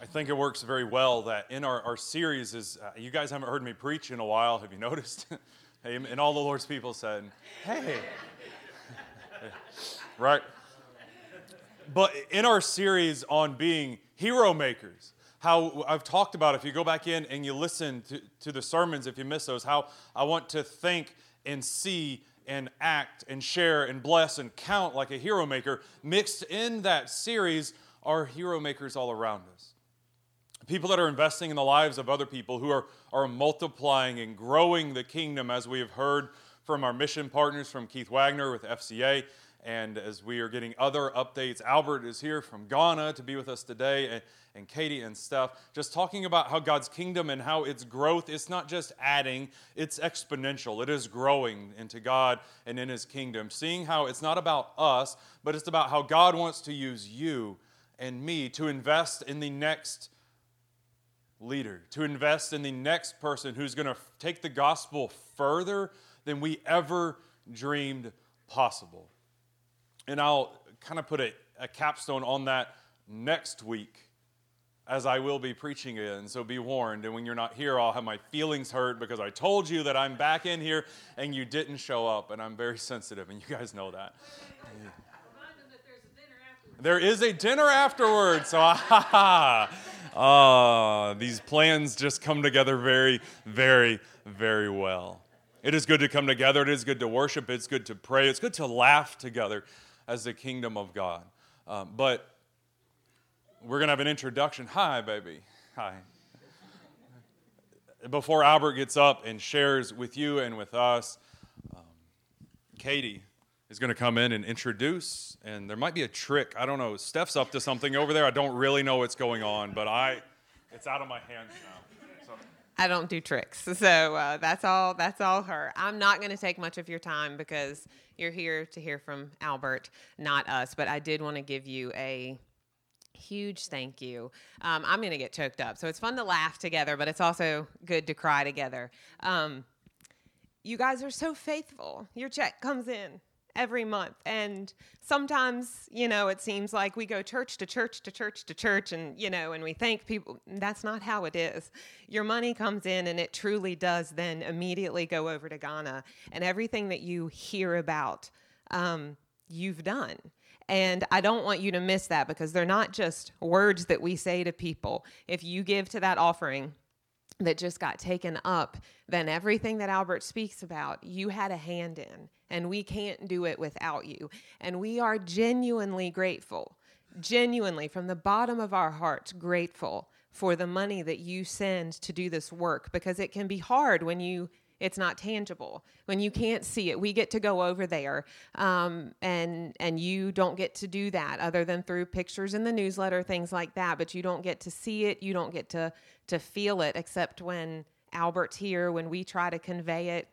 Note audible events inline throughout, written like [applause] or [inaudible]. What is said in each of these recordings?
I think it works very well that in our, our series is, uh, you guys haven't heard me preach in a while, have you noticed? [laughs] and all the Lord's people said, hey. [laughs] right? But in our series on being hero makers, how I've talked about, if you go back in and you listen to, to the sermons, if you miss those, how I want to think and see and act and share and bless and count like a hero maker. Mixed in that series are hero makers all around us. People that are investing in the lives of other people who are, are multiplying and growing the kingdom, as we have heard from our mission partners, from Keith Wagner with FCA, and as we are getting other updates, Albert is here from Ghana to be with us today, and, and Katie and Steph, just talking about how God's kingdom and how its growth, it's not just adding, it's exponential. It is growing into God and in His kingdom. Seeing how it's not about us, but it's about how God wants to use you and me to invest in the next leader, to invest in the next person who's going to take the gospel further than we ever dreamed possible. And I'll kind of put a, a capstone on that next week as I will be preaching in. So be warned. And when you're not here, I'll have my feelings hurt because I told you that I'm back in here and you didn't show up. And I'm very sensitive, and you guys know that. There is a dinner afterwards. [laughs] So, ah, ah, these plans just come together very, very, very well. It is good to come together. It is good to worship. It's good to pray. It's good to laugh together as the kingdom of God. Um, but we're going to have an introduction. Hi, baby. Hi. Before Albert gets up and shares with you and with us, um, Katie is going to come in and introduce. And there might be a trick. I don't know. Steph's up to something over there. I don't really know what's going on, but I, it's out of my hands now. So. I don't do tricks, so uh, that's all. That's all her. I'm not going to take much of your time because you're here to hear from Albert, not us. But I did want to give you a huge thank you. Um, I'm going to get choked up, so it's fun to laugh together, but it's also good to cry together. Um, you guys are so faithful. Your check comes in every month. And sometimes, you know, it seems like we go church to church to church to church and, you know, and we thank people. That's not how it is. Your money comes in and it truly does then immediately go over to Ghana. And everything that you hear about, um, you've done. And I don't want you to miss that because they're not just words that we say to people. If you give to that offering, that just got taken up, then everything that Albert speaks about, you had a hand in and we can't do it without you. And we are genuinely grateful, genuinely from the bottom of our hearts, grateful for the money that you send to do this work because it can be hard when you it's not tangible when you can't see it we get to go over there um, and and you don't get to do that other than through pictures in the newsletter things like that but you don't get to see it you don't get to to feel it except when albert's here when we try to convey it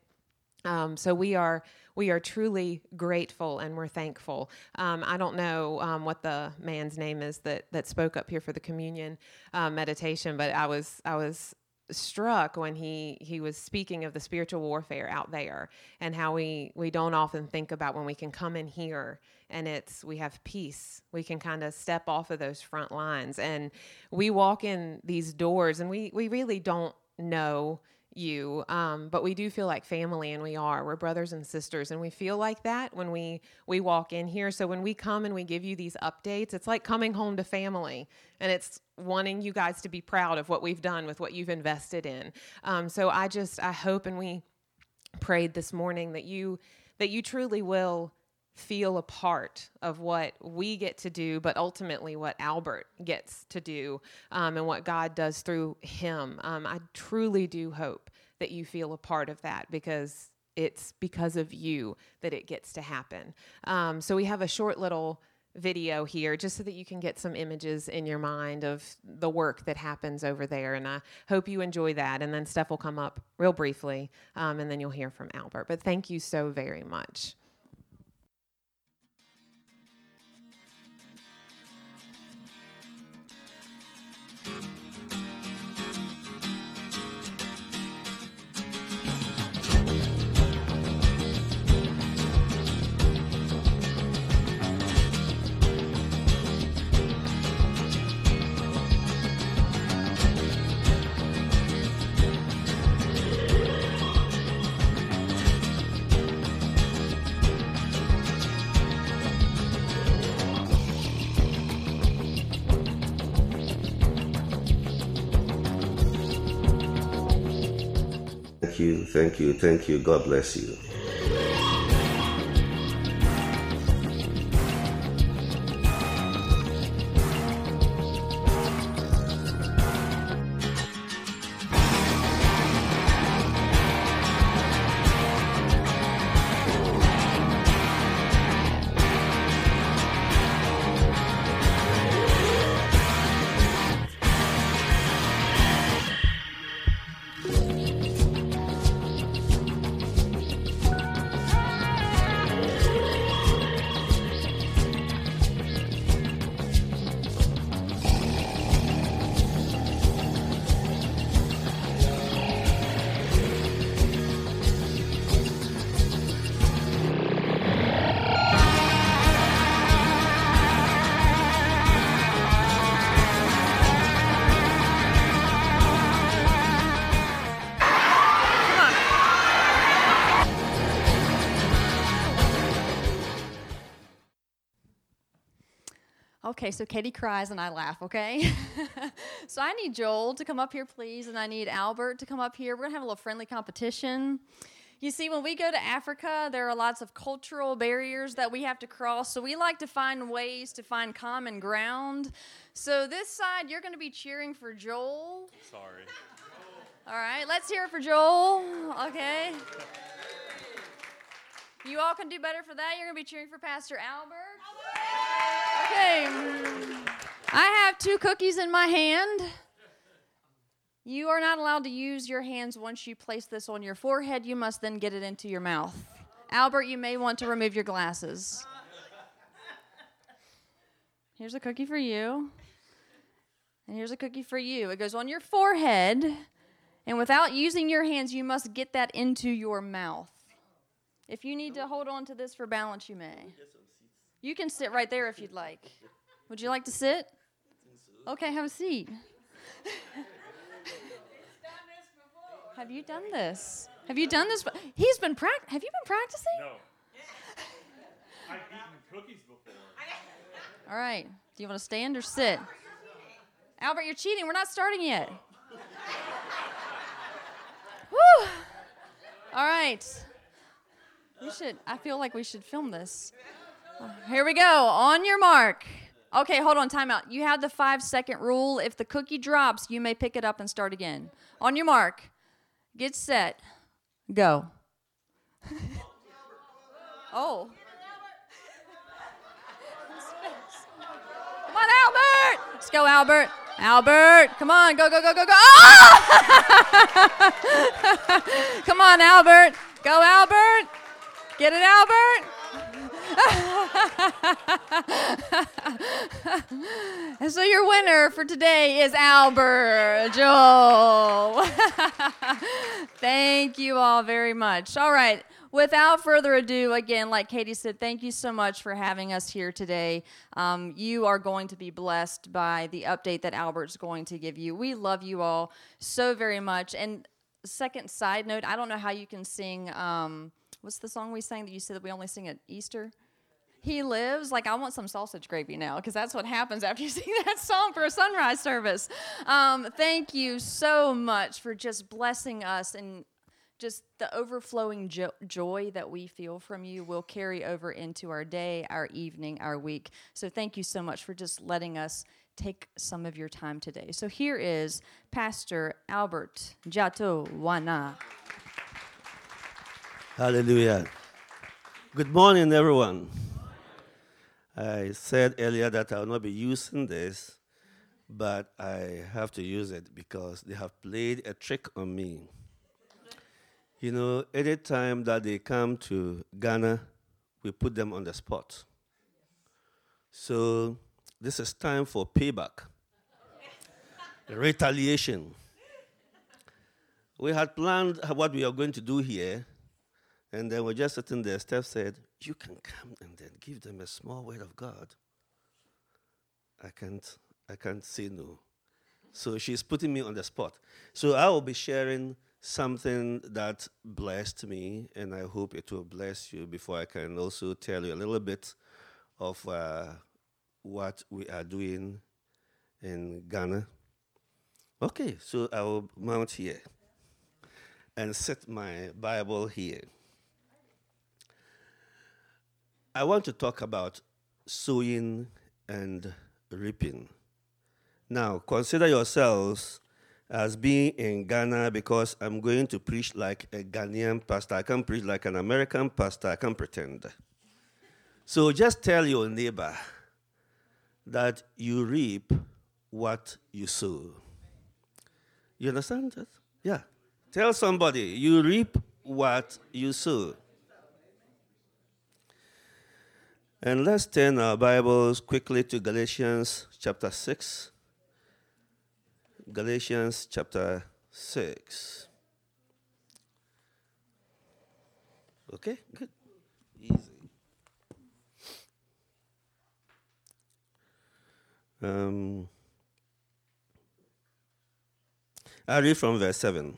um, so we are we are truly grateful and we're thankful. Um, I don't know um, what the man's name is that that spoke up here for the communion uh, meditation, but I was I was struck when he he was speaking of the spiritual warfare out there and how we we don't often think about when we can come in here and it's we have peace. We can kind of step off of those front lines. And we walk in these doors and we we really don't know you um, but we do feel like family and we are. We're brothers and sisters and we feel like that when we we walk in here. So when we come and we give you these updates it's like coming home to family and it's wanting you guys to be proud of what we've done with what you've invested in. Um, so i just i hope and we prayed this morning that you that you truly will feel a part of what we get to do, but ultimately what Albert gets to do um, and what God does through him. Um, I truly do hope that you feel a part of that because it's because of you that it gets to happen. Um, so we have a short little video here just so that you can get some images in your mind of the work that happens over there. And I hope you enjoy that. And then Steph will come up real briefly um, and then you'll hear from Albert. But thank you so very much. You, thank you, thank you. God bless you. Okay, so Katie cries and I laugh, okay? [laughs] so I need Joel to come up here, please, and I need Albert to come up here. We're gonna have a little friendly competition. You see, when we go to Africa, there are lots of cultural barriers that we have to cross, so we like to find ways to find common ground. So this side, you're gonna be cheering for Joel. Sorry. All right, let's hear it for Joel, okay? You all can do better for that. You're gonna be cheering for Pastor Albert. Okay. I have two cookies in my hand. You are not allowed to use your hands once you place this on your forehead. You must then get it into your mouth. Albert, you may want to remove your glasses. Here's a cookie for you. And here's a cookie for you. It goes on your forehead. And without using your hands, you must get that into your mouth. If you need to hold on to this for balance, you may. You can sit right there if you'd like. Would you like to sit? Okay, have a seat. have you done this? Have you done this? He's been prac- Have you been practicing? No. I've eaten cookies before. All right. Do you want to stand or sit? Albert, you're cheating. We're not starting yet. Woo! All right. We should. I feel like we should film this. Here we go. On your mark. Okay, hold on. Time out. You have the five second rule. If the cookie drops, you may pick it up and start again. On your mark. Get set. Go. [laughs] oh. Come on, Albert. Let's go, Albert. Albert, come on, go, go, go, go, go. Ah! [laughs] come on, Albert. Go, Albert. Get it, Albert. [laughs] and so your winner for today is Albert Joel. [laughs] thank you all very much. All right. Without further ado, again, like Katie said, thank you so much for having us here today. Um, you are going to be blessed by the update that Albert's going to give you. We love you all so very much. And second side note, I don't know how you can sing. Um, what's the song we sang that you said that we only sing at Easter? He lives. Like, I want some sausage gravy now because that's what happens after you [laughs] sing that song for a sunrise service. Um, thank you so much for just blessing us and just the overflowing jo- joy that we feel from you will carry over into our day, our evening, our week. So, thank you so much for just letting us take some of your time today. So, here is Pastor Albert Jato Wana. Hallelujah. Good morning, everyone. I said earlier that I will not be using this, but I have to use it because they have played a trick on me. You know, any time that they come to Ghana, we put them on the spot. So this is time for payback, [laughs] retaliation. We had planned what we are going to do here, and then we're just sitting there. Steph said, You can come and then give them a small word of God. I can't, I can't say no. So she's putting me on the spot. So I will be sharing something that blessed me, and I hope it will bless you before I can also tell you a little bit of uh, what we are doing in Ghana. Okay, so I will mount here. and set my Bible here. I want to talk about sowing and reaping. Now, consider yourselves as being in Ghana because I'm going to preach like a Ghanaian pastor. I can't preach like an American pastor. I can't pretend. So just tell your neighbor that you reap what you sow. You understand that? Yeah. Tell somebody you reap what you sow. And let's turn our Bibles quickly to Galatians chapter 6. Galatians chapter 6. Okay, good. Easy. Um, I read from verse 7.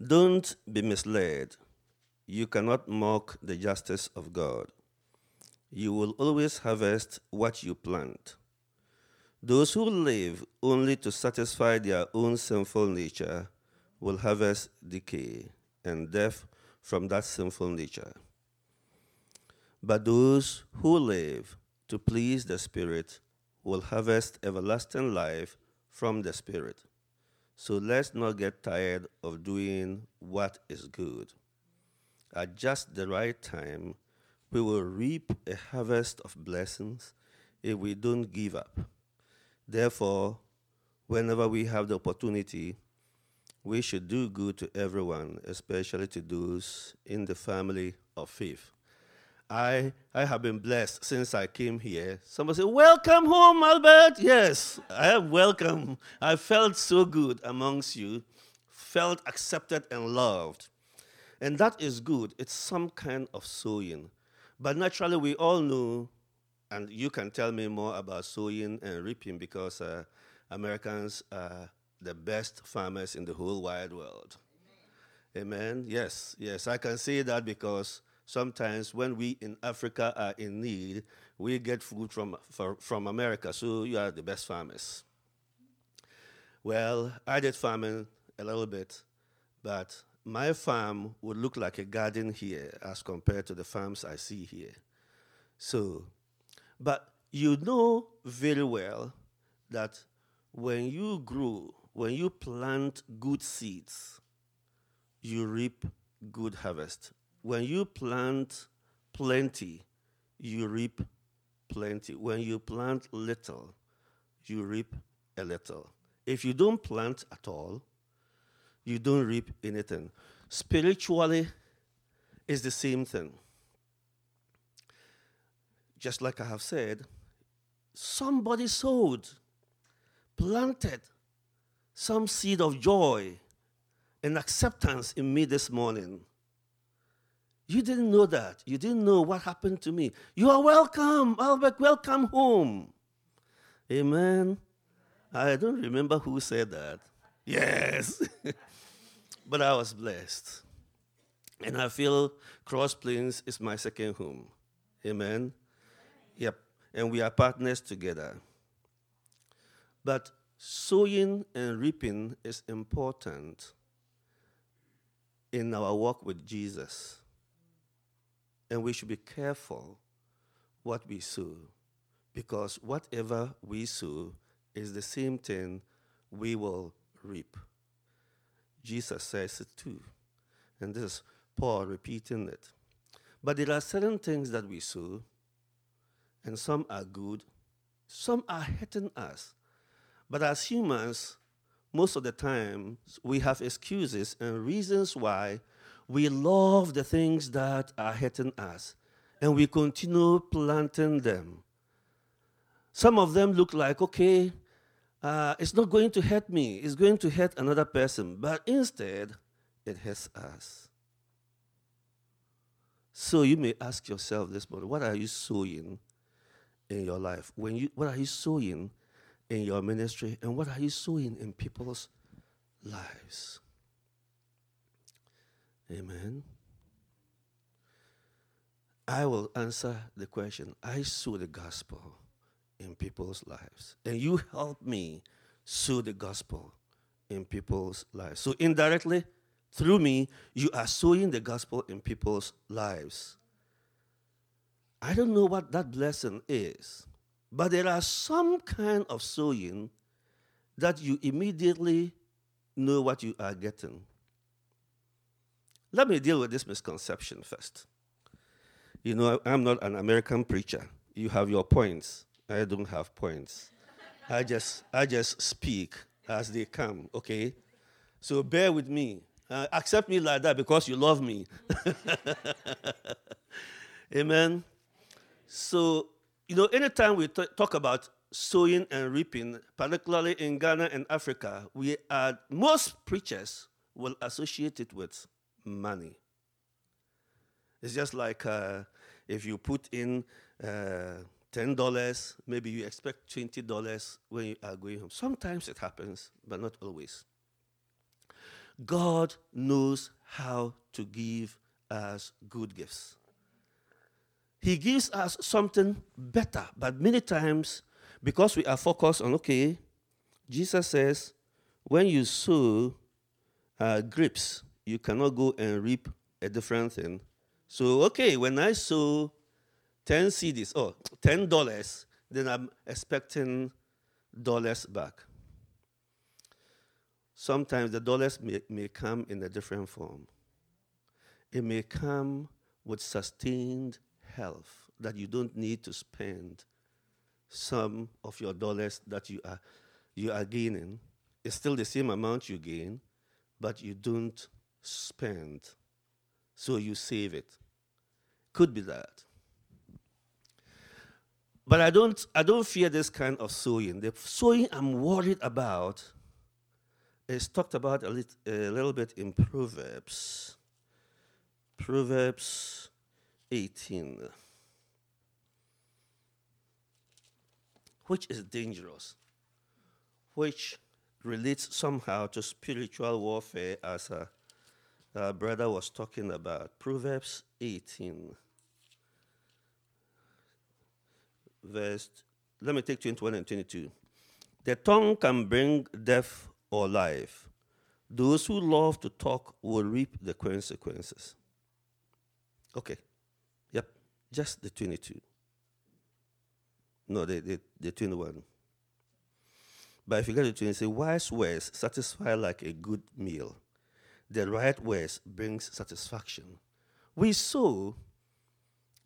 Don't be misled. You cannot mock the justice of God. You will always harvest what you plant. Those who live only to satisfy their own sinful nature will harvest decay and death from that sinful nature. But those who live to please the Spirit will harvest everlasting life from the Spirit. So let's not get tired of doing what is good. At just the right time, we will reap a harvest of blessings if we don't give up. Therefore, whenever we have the opportunity, we should do good to everyone, especially to those in the family of faith. I, I have been blessed since I came here. Somebody said, Welcome home, Albert. Yes, I am welcome. I felt so good amongst you, felt accepted and loved. And that is good. It's some kind of sowing. But naturally, we all know, and you can tell me more about sowing and reaping because uh, Americans are the best farmers in the whole wide world. Amen. Amen. Yes, yes, I can say that because sometimes when we in Africa are in need, we get food from, for, from America. So you are the best farmers. Well, I did farming a little bit, but my farm would look like a garden here as compared to the farms I see here. So, but you know very well that when you grow, when you plant good seeds, you reap good harvest. When you plant plenty, you reap plenty. When you plant little, you reap a little. If you don't plant at all, you don't reap anything. Spiritually, it's the same thing. Just like I have said, somebody sowed, planted some seed of joy and acceptance in me this morning. You didn't know that. You didn't know what happened to me. You are welcome, Albert. Welcome home. Amen. I don't remember who said that. Yes. [laughs] but I was blessed. And I feel Cross Plains is my second home. Amen. Yep. And we are partners together. But sowing and reaping is important in our walk with Jesus. And we should be careful what we sow because whatever we sow is the same thing we will reap. Jesus says it too. And this is Paul repeating it. But there are certain things that we sow, and some are good, some are hurting us. But as humans, most of the time, we have excuses and reasons why we love the things that are hurting us, and we continue planting them. Some of them look like, okay, uh, it's not going to hurt me, it's going to hurt another person, but instead, it hurts us. So you may ask yourself this morning, what are you sowing in your life? When you, what are you sowing in your ministry, and what are you sowing in people's lives? Amen. I will answer the question. I sow the gospel in people's lives. And you help me sow the gospel in people's lives. So, indirectly, through me, you are sowing the gospel in people's lives. I don't know what that blessing is, but there are some kind of sowing that you immediately know what you are getting. Let me deal with this misconception first. You know, I'm not an American preacher. You have your points. I don't have points. I just I just speak as they come, okay? So bear with me. Uh, accept me like that because you love me. [laughs] Amen. So, you know, anytime we t- talk about sowing and reaping, particularly in Ghana and Africa, we are most preachers will associate it with money. It's just like uh, if you put in uh, $10, maybe you expect $20 when you are going home. Sometimes it happens, but not always. God knows how to give us good gifts. He gives us something better, but many times, because we are focused on, okay, Jesus says, when you sow uh, grapes, you cannot go and reap a different thing. So, okay, when I sow 10 cedis, oh, $10, then I'm expecting dollars back. Sometimes the dollars may, may come in a different form. It may come with sustained health that you don't need to spend some of your dollars that you are, you are gaining. It's still the same amount you gain, but you don't spend. So you save it. Could be that. But I don't, I don't fear this kind of sowing. The sowing I'm worried about is talked about a, lit, a little bit in Proverbs. Proverbs 18, which is dangerous, which relates somehow to spiritual warfare, as uh, a, a brother was talking about. Proverbs 18 verse, let me take 21 and 22. The tongue can bring death or life. Those who love to talk will reap the consequences. Okay. Yep. Just the 22. No, the, the, the 21. But if you get the 20, say, wise words satisfy like a good meal. The right words brings satisfaction. We sow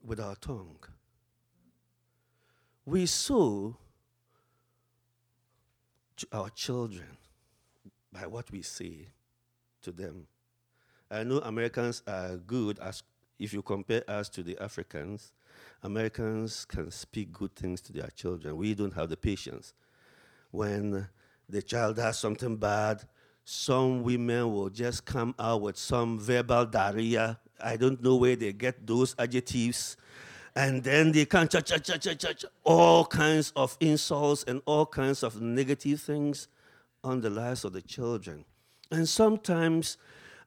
with our tongue we sow to our children by what we say to them. I know Americans are good as if you compare us to the Africans, Americans can speak good things to their children. We don't have the patience. When the child does something bad, some women will just come out with some verbal diarrhea. I don't know where they get those adjectives and then they can cha cha cha cha cha all kinds of insults and all kinds of negative things on the lives of the children. And sometimes,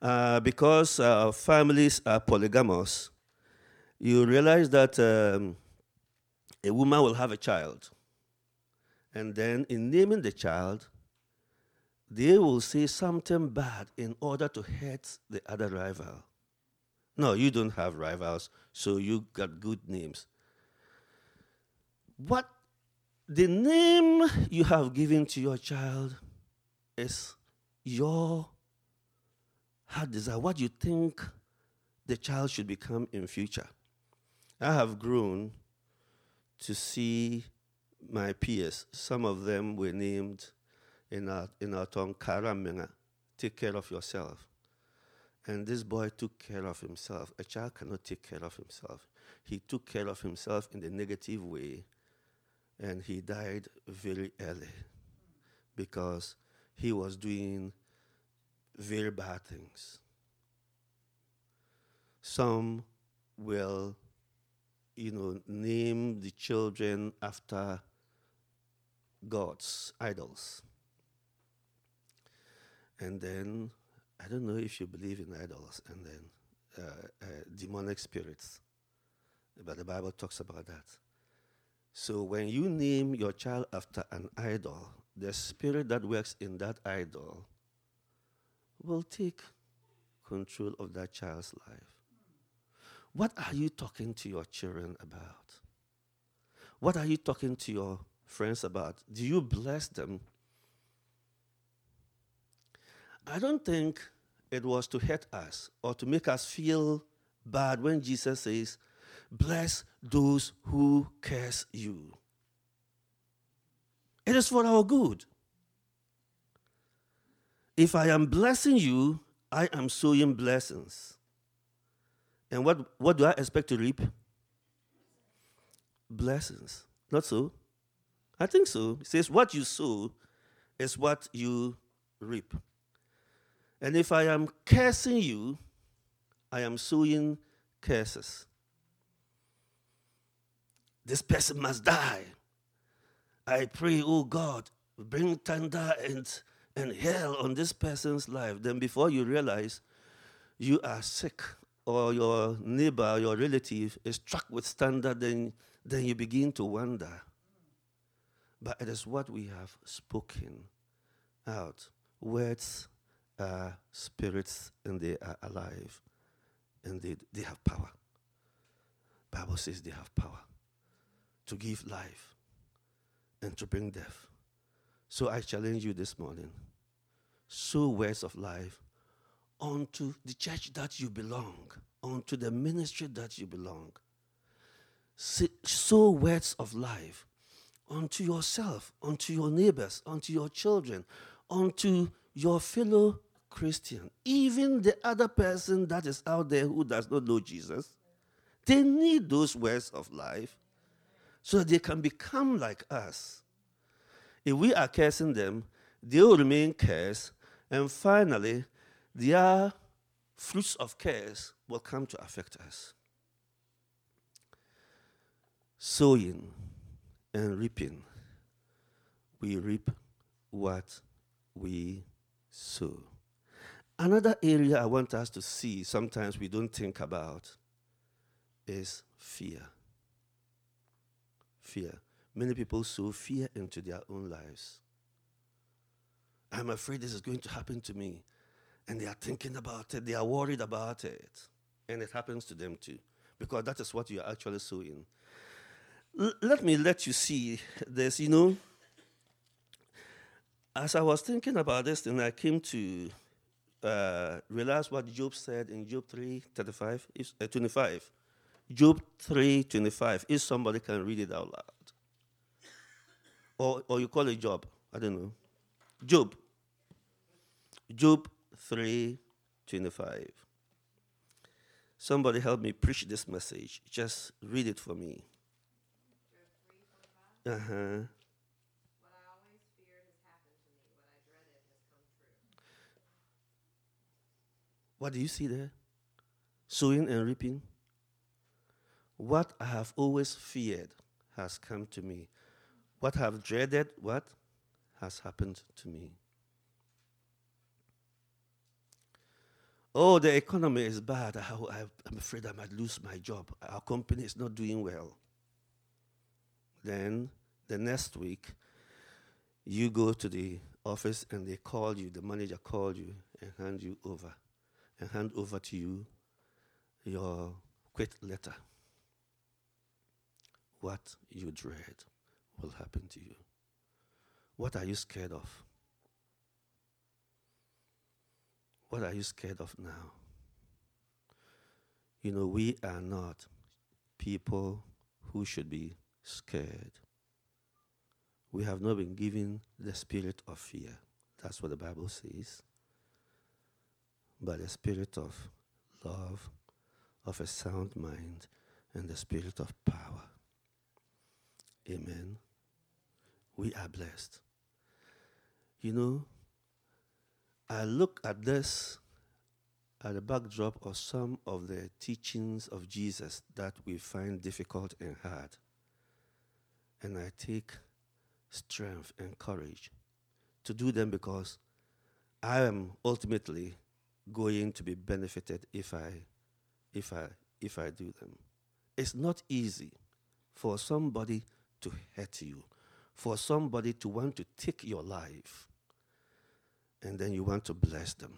uh, because uh, families are polygamous, you realize that um, a woman will have a child. And then, in naming the child, they will say something bad in order to hurt the other rival. No, you don't have rivals, so you got good names. What the name you have given to your child is your heart desire, what you think the child should become in future. I have grown to see my peers. Some of them were named in our, in our tongue, Karamenga, take care of yourself. And this boy took care of himself. A child cannot take care of himself. He took care of himself in the negative way, and he died very early because he was doing very bad things. Some will, you know, name the children after gods, idols. And then I don't know if you believe in idols and then uh, uh, demonic spirits, but the Bible talks about that. So when you name your child after an idol, the spirit that works in that idol will take control of that child's life. What are you talking to your children about? What are you talking to your friends about? Do you bless them? I don't think it was to hurt us or to make us feel bad when Jesus says, Bless those who curse you. It is for our good. If I am blessing you, I am sowing blessings. And what, what do I expect to reap? Blessings. Not so? I think so. It says, What you sow is what you reap. And if I am cursing you, I am sowing curses. This person must die. I pray, oh God, bring thunder and, and hell on this person's life. Then before you realize you are sick or your neighbor, your relative is struck with thunder, then, then you begin to wonder. But it is what we have spoken out. Words are spirits and they are alive and they, they have power. Bible says they have power to give life and to bring death. So I challenge you this morning. Sow words of life onto the church that you belong, onto the ministry that you belong. Sow words of life onto yourself, onto your neighbors, onto your children, onto your fellow Christian, even the other person that is out there who does not know Jesus. They need those words of life so that they can become like us. If we are cursing them, they will remain cursed, and finally, their fruits of curse will come to affect us. Sowing and reaping, we reap what we sow. Another area I want us to see, sometimes we don't think about, is fear fear. Many people sow fear into their own lives. I'm afraid this is going to happen to me. And they are thinking about it, they are worried about it. And it happens to them too, because that is what you are actually sowing. L- let me let you see this, you know. As I was thinking about this, and I came to uh, realize what Job said in Job 3 35, uh, 25. Job 3:25. If somebody can read it out loud. Or, or you call it Job. I don't know. Job. Job 3:25. Somebody help me preach this message. Just read it for me. Uh huh. What do you see there? Sowing and reaping. What I have always feared has come to me. What I have dreaded, what has happened to me. Oh, the economy is bad. I, am afraid I might lose my job. Our company is not doing well. Then, the next week, you go to the office and they call you, the manager called you and hand you over, and hand over to you your quit letter what you dread will happen to you. What are you scared of? What are you scared of now? You know, we are not people who should be scared. We have not been given the spirit of fear. That's what the Bible says. But the spirit of love, of a sound mind, and the spirit of power. Amen. We are blessed. You know, I look at this at the backdrop of some of the teachings of Jesus that we find difficult and hard. And I take strength and courage to do them because I am ultimately going to be benefited if I if I if I do them. It's not easy for somebody to hurt you, for somebody to want to take your life, and then you want to bless them.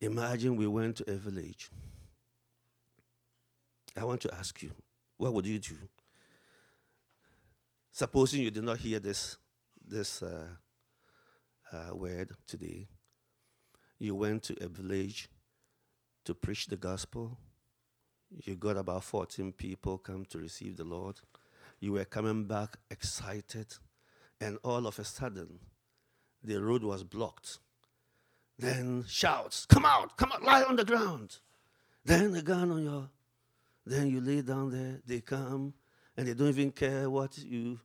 Imagine we went to a village. I want to ask you, what would you do? Supposing you did not hear this, this uh, uh, word today, you went to a village to preach the gospel. You got about 14 people come to receive the Lord. You were coming back excited, and all of a sudden, the road was blocked. Then shouts, Come out, come out, lie on the ground. Then a gun on your, then you lay down there, they come, and they don't even care what you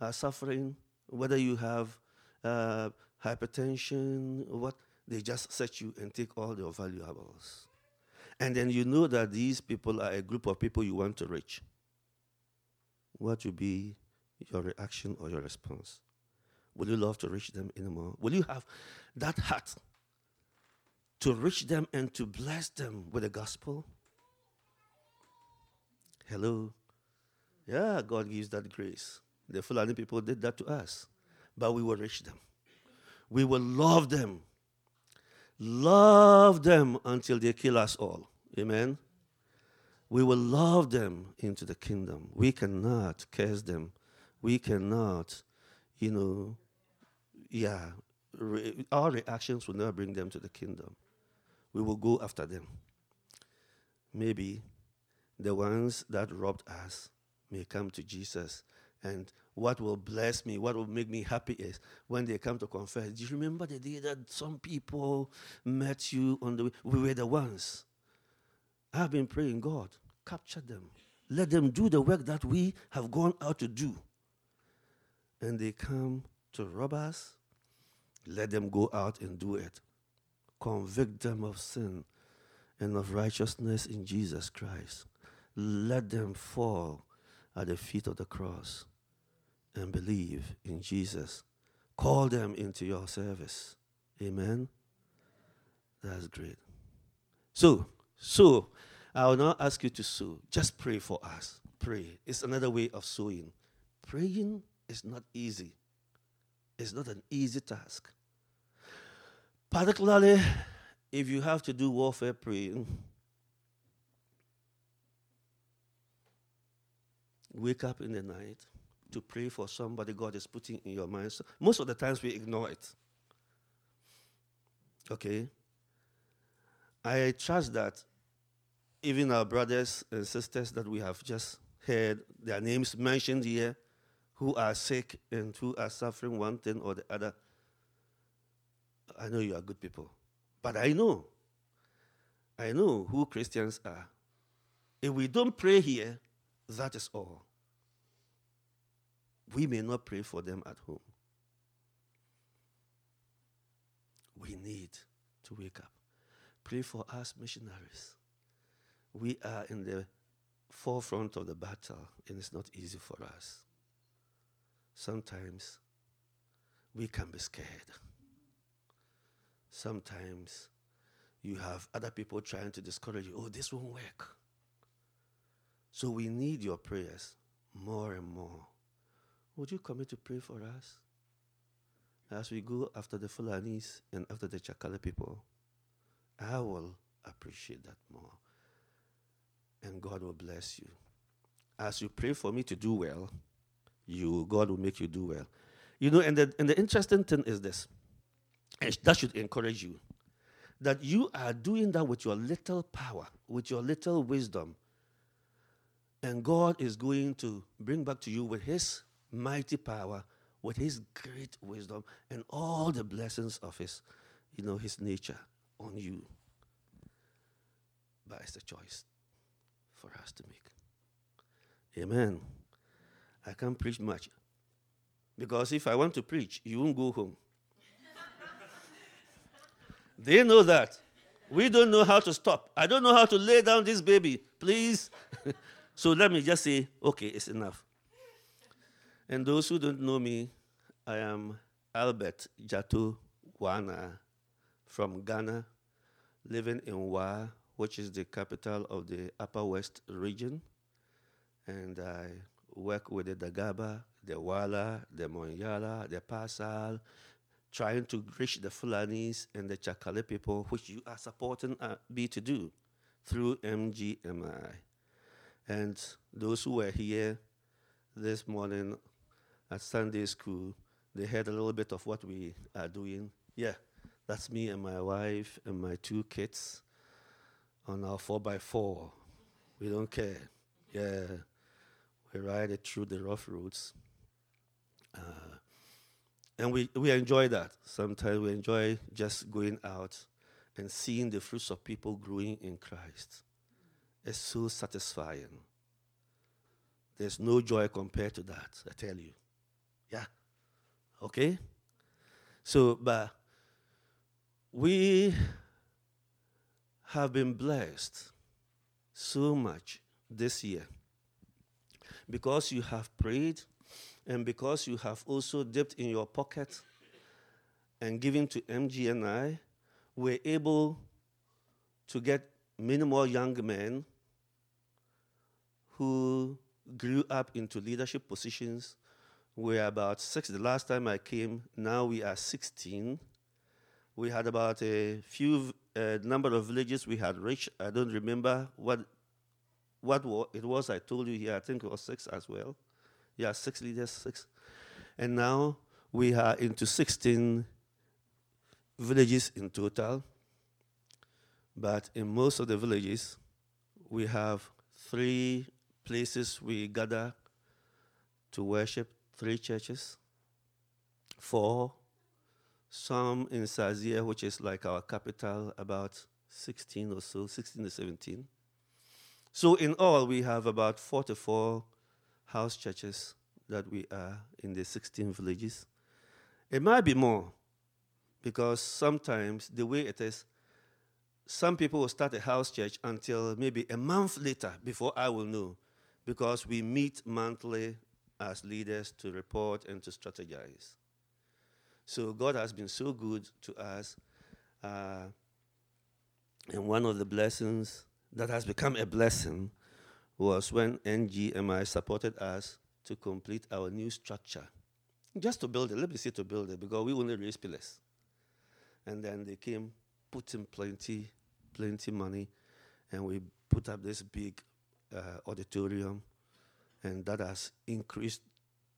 are suffering, whether you have uh, hypertension what, they just set you and take all your valuables. And then you know that these people are a group of people you want to reach. What will be your reaction or your response? Will you love to reach them anymore? Will you have that heart to reach them and to bless them with the gospel? Hello? Yeah, God gives that grace. The Fulani people did that to us, but we will reach them. We will love them. Love them until they kill us all. Amen. We will love them into the kingdom. We cannot curse them. We cannot, you know, yeah, re- our reactions will never bring them to the kingdom. We will go after them. Maybe the ones that robbed us may come to Jesus. And what will bless me, what will make me happy is when they come to confess. Do you remember the day that some people met you on the way? We were the ones. I've been praying, God, capture them. Let them do the work that we have gone out to do. And they come to rob us. Let them go out and do it. Convict them of sin and of righteousness in Jesus Christ. Let them fall at the feet of the cross and believe in Jesus. Call them into your service. Amen. That's great. So, so I will not ask you to sow. Just pray for us. Pray. It's another way of sowing. Praying is not easy. It's not an easy task. Particularly if you have to do warfare praying. Wake up in the night to pray for somebody God is putting in your mind. So most of the times we ignore it. Okay? I trust that even our brothers and sisters that we have just heard their names mentioned here, who are sick and who are suffering one thing or the other, I know you are good people. But I know, I know who Christians are. If we don't pray here, that is all. We may not pray for them at home. We need to wake up. Pray for us missionaries. We are in the forefront of the battle, and it's not easy for us. Sometimes we can be scared. Sometimes you have other people trying to discourage you. Oh, this won't work. So we need your prayers more and more. Would you commit to pray for us? As we go after the Fulanis and after the Chakala people, I will appreciate that more. And God will bless you. As you pray for me to do well, you God will make you do well. You know, and the, and the interesting thing is this, and that should encourage you, that you are doing that with your little power, with your little wisdom. And God is going to bring back to you with His mighty power, with His great wisdom, and all the blessings of His, you know, His nature on you. But it's a choice for us to make. Amen. I can't preach much. Because if I want to preach, you won't go home. [laughs] they know that. We don't know how to stop. I don't know how to lay down this baby. Please. [laughs] so let me just say, okay, it's enough. And those who don't know me, I am Albert Jato Wana from Ghana, living in Wa, which is the capital of the Upper West region. And I work with the Dagaba, the Wala, the Monyala, the Pasal, trying to reach the Fulanis and the Chakale people, which you are supporting uh, me to do through MGMI. And those who were here this morning at Sunday school, they heard a little bit of what we are doing. Yeah, that's me and my wife and my two kids on our 4x4. We don't care. Yeah, we ride it through the rough roads. Uh, and we, we enjoy that. Sometimes we enjoy just going out and seeing the fruits of people growing in Christ. It's so satisfying. There's no joy compared to that, I tell you. Yeah. Okay? So, but we have been blessed so much this year because you have prayed and because you have also dipped in your pocket and given to MGNI, we're able to get many more young men who grew up into leadership positions. We're about six. The last time I came, now we are 16. We had about a few uh, number of villages we had reached. I don't remember what what it was. I told you here. I think it was six as well. Yeah, six leaders, six. And now we are into 16 villages in total. But in most of the villages, we have three places we gather to worship, three churches, four, some in Sazia, which is like our capital, about 16 or so, 16 to 17. So in all, we have about 44 house churches that we are in the 16 villages. It might be more because sometimes the way it is, some people will start a house church until maybe a month later before I will know because we meet monthly as leaders to report and to strategize. So God has been so good to us. Uh, and one of the blessings that has become a blessing was when NGMI supported us to complete our new structure. Just to build it, let me say to build it, because we only raise pillars. And then they came, put in plenty, plenty money, and we put up this big uh, auditorium, and that has increased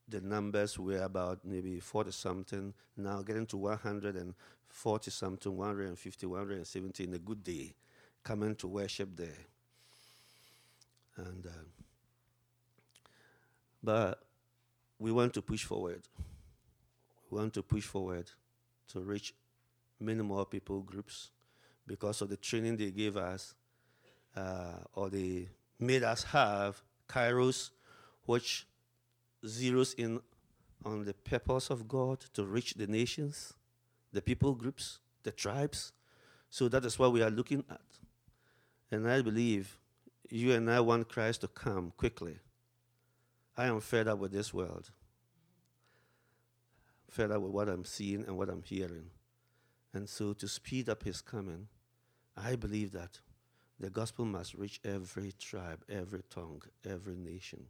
the numbers. We're about maybe 40 something, now getting to 140 something, 150, 170 in a good day, coming to worship there. And uh, but we want to push forward. We want to push forward to reach many more people groups because of the training they gave us, uh, or they made us have Kairos, which zeroes in on the purpose of God to reach the nations, the people groups, the tribes. So that is what we are looking at. And I believe you and I want Christ to come quickly. I am fed up with this world, fed up with what I'm seeing and what I'm hearing. And so, to speed up his coming, I believe that the gospel must reach every tribe, every tongue, every nation,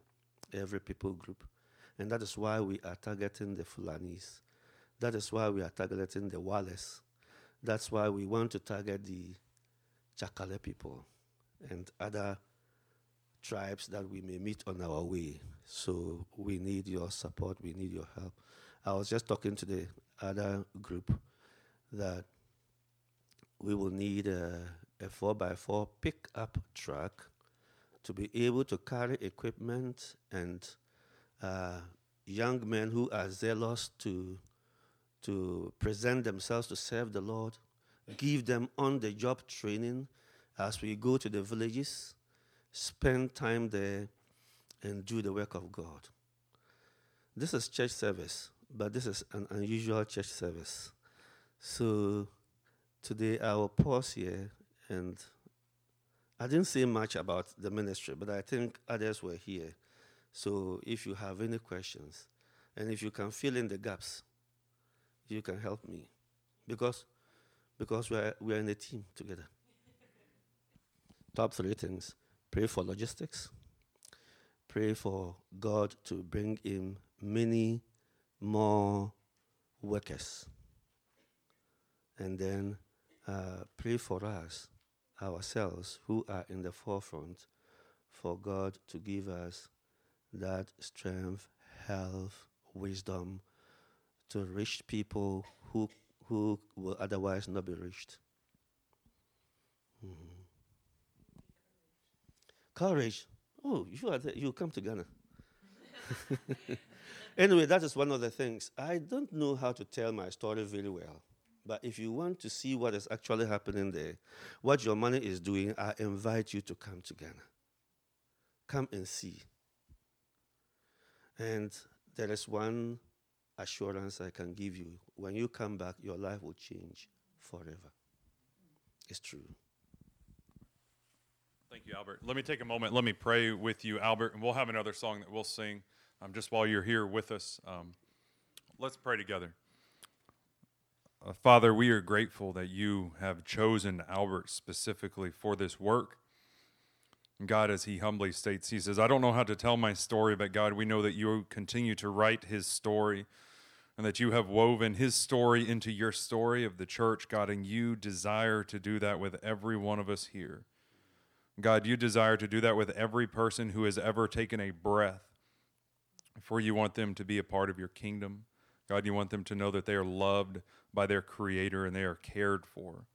every people group. And that is why we are targeting the Fulanis. That is why we are targeting the Walas. That's why we want to target the Chakali people and other tribes that we may meet on our way. So we need your support, we need your help. I was just talking to the other group that we will need a, a 4x4 pickup truck to be able to carry equipment and uh, young men who are zealous to, to present themselves to serve the Lord, give them on the job training as we go to the villages, spend time there, and do the work of God. This is church service, but this is an unusual church service. So today I will pause here and I didn't say much about the ministry, but I think others were here. So if you have any questions, and if you can fill in the gaps, you can help me. Because because we're we're in a team together. [laughs] Top three things. Pray for logistics. Pray for God to bring in many more workers and then uh, pray for us, ourselves, who are in the forefront, for God to give us that strength, health, wisdom to reach people who, who will otherwise not be reached. Mm. Courage. Oh, you are there. You come to Ghana. [laughs] anyway, that is one of the things. I don't know how to tell my story very well. But if you want to see what is actually happening there, what your money is doing, I invite you to come to Ghana. Come and see. And there is one assurance I can give you. When you come back, your life will change forever. It's true. Thank you, Albert. Let me take a moment. Let me pray with you, Albert, and we'll have another song that we'll sing um, just while you're here with us. Um, let's pray together. Uh, Father, we are grateful that you have chosen Albert specifically for this work. God, as he humbly states, he says, I don't know how to tell my story, but God, we know that you continue to write his story and that you have woven his story into your story of the church, God, and you desire to do that with every one of us here. God, you desire to do that with every person who has ever taken a breath, for you want them to be a part of your kingdom. God, you want them to know that they are loved by their Creator and they are cared for.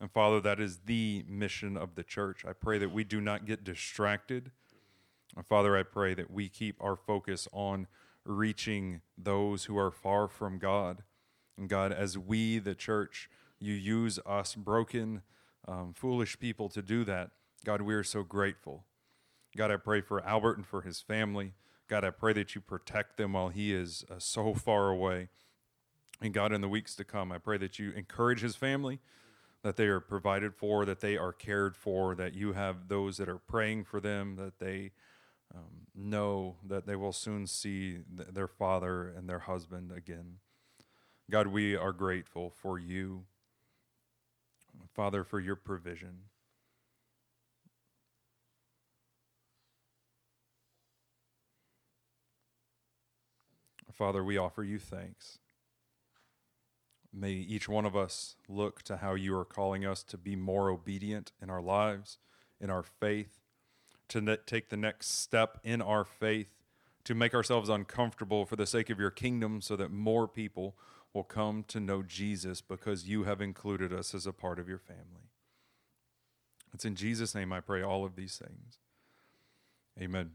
And Father, that is the mission of the church. I pray that we do not get distracted. And Father, I pray that we keep our focus on reaching those who are far from God. And God, as we, the church, you use us broken, um, foolish people to do that. God, we are so grateful. God, I pray for Albert and for his family. God, I pray that you protect them while he is uh, so far away. And God, in the weeks to come, I pray that you encourage his family, that they are provided for, that they are cared for, that you have those that are praying for them, that they um, know that they will soon see th- their father and their husband again. God, we are grateful for you, Father, for your provision. Father, we offer you thanks. May each one of us look to how you are calling us to be more obedient in our lives, in our faith, to ne- take the next step in our faith, to make ourselves uncomfortable for the sake of your kingdom so that more people will come to know Jesus because you have included us as a part of your family. It's in Jesus' name I pray all of these things. Amen.